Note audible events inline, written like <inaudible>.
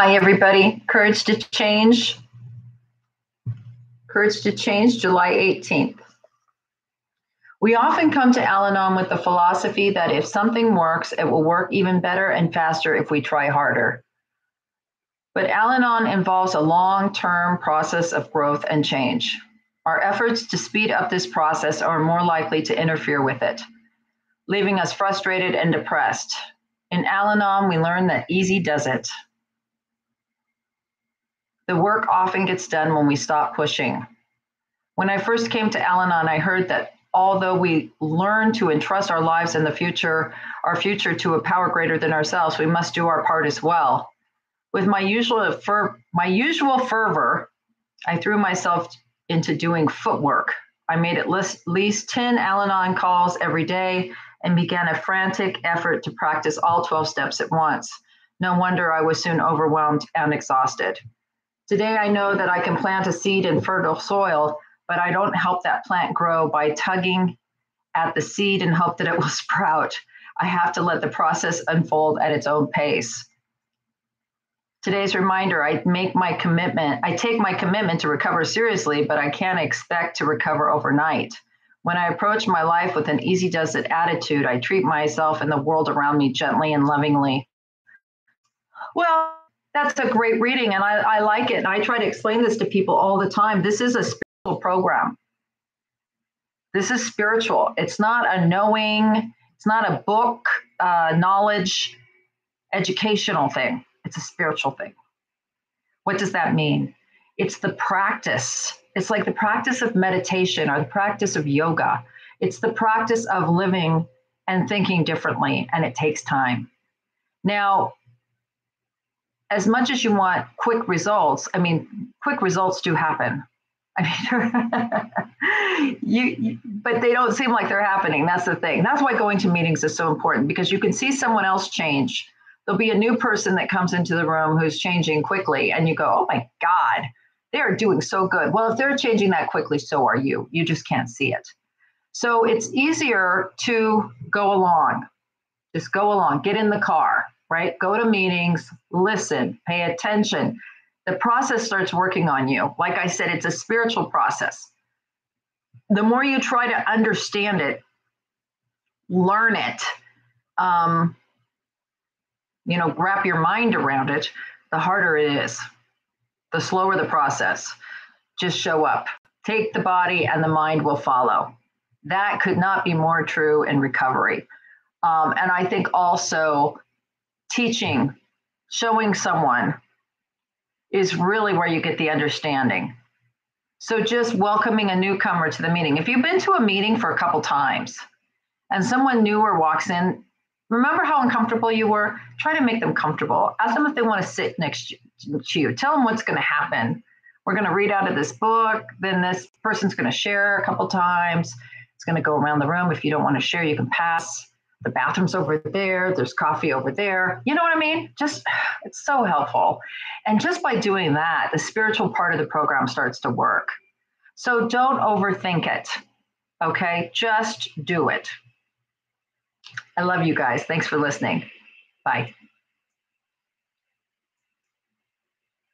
Hi, everybody. Courage to Change. Courage to Change, July 18th. We often come to Al Anon with the philosophy that if something works, it will work even better and faster if we try harder. But Al Anon involves a long term process of growth and change. Our efforts to speed up this process are more likely to interfere with it, leaving us frustrated and depressed. In Al Anon, we learn that easy does it. The work often gets done when we stop pushing. When I first came to Al Anon, I heard that although we learn to entrust our lives and the future, our future to a power greater than ourselves, we must do our part as well. With my usual fer- my usual fervor, I threw myself into doing footwork. I made at least 10 Al Anon calls every day and began a frantic effort to practice all 12 steps at once. No wonder I was soon overwhelmed and exhausted. Today, I know that I can plant a seed in fertile soil, but I don't help that plant grow by tugging at the seed and hope that it <laughs> will sprout. I have to let the process unfold at its own pace. Today's reminder I make my commitment, I take my commitment to recover seriously, but I can't expect to recover overnight. When I approach my life with an easy does it attitude, I treat myself and the world around me gently and lovingly. Well, that's a great reading, and I, I like it. And I try to explain this to people all the time. This is a spiritual program. This is spiritual. It's not a knowing, it's not a book, uh, knowledge, educational thing. It's a spiritual thing. What does that mean? It's the practice. It's like the practice of meditation or the practice of yoga. It's the practice of living and thinking differently, and it takes time. Now, as much as you want quick results, I mean, quick results do happen. I mean, <laughs> you, you, but they don't seem like they're happening. That's the thing. That's why going to meetings is so important because you can see someone else change. There'll be a new person that comes into the room who's changing quickly, and you go, oh my God, they're doing so good. Well, if they're changing that quickly, so are you. You just can't see it. So it's easier to go along. Just go along, get in the car, right? Go to meetings, listen, pay attention. The process starts working on you. Like I said, it's a spiritual process. The more you try to understand it, learn it, um, you know, wrap your mind around it, the harder it is, the slower the process. Just show up. Take the body and the mind will follow. That could not be more true in recovery. Um, and I think also teaching, showing someone is really where you get the understanding. So just welcoming a newcomer to the meeting. If you've been to a meeting for a couple times and someone newer walks in, remember how uncomfortable you were? Try to make them comfortable. Ask them if they want to sit next to you. Tell them what's going to happen. We're going to read out of this book. Then this person's going to share a couple times. It's going to go around the room. If you don't want to share, you can pass the bathroom's over there, there's coffee over there. You know what I mean? Just, <sighs> it's so helpful. And just by doing that, the spiritual part of the program starts to work. So don't overthink it. Okay? Just do it. I love you guys. Thanks for listening. Bye.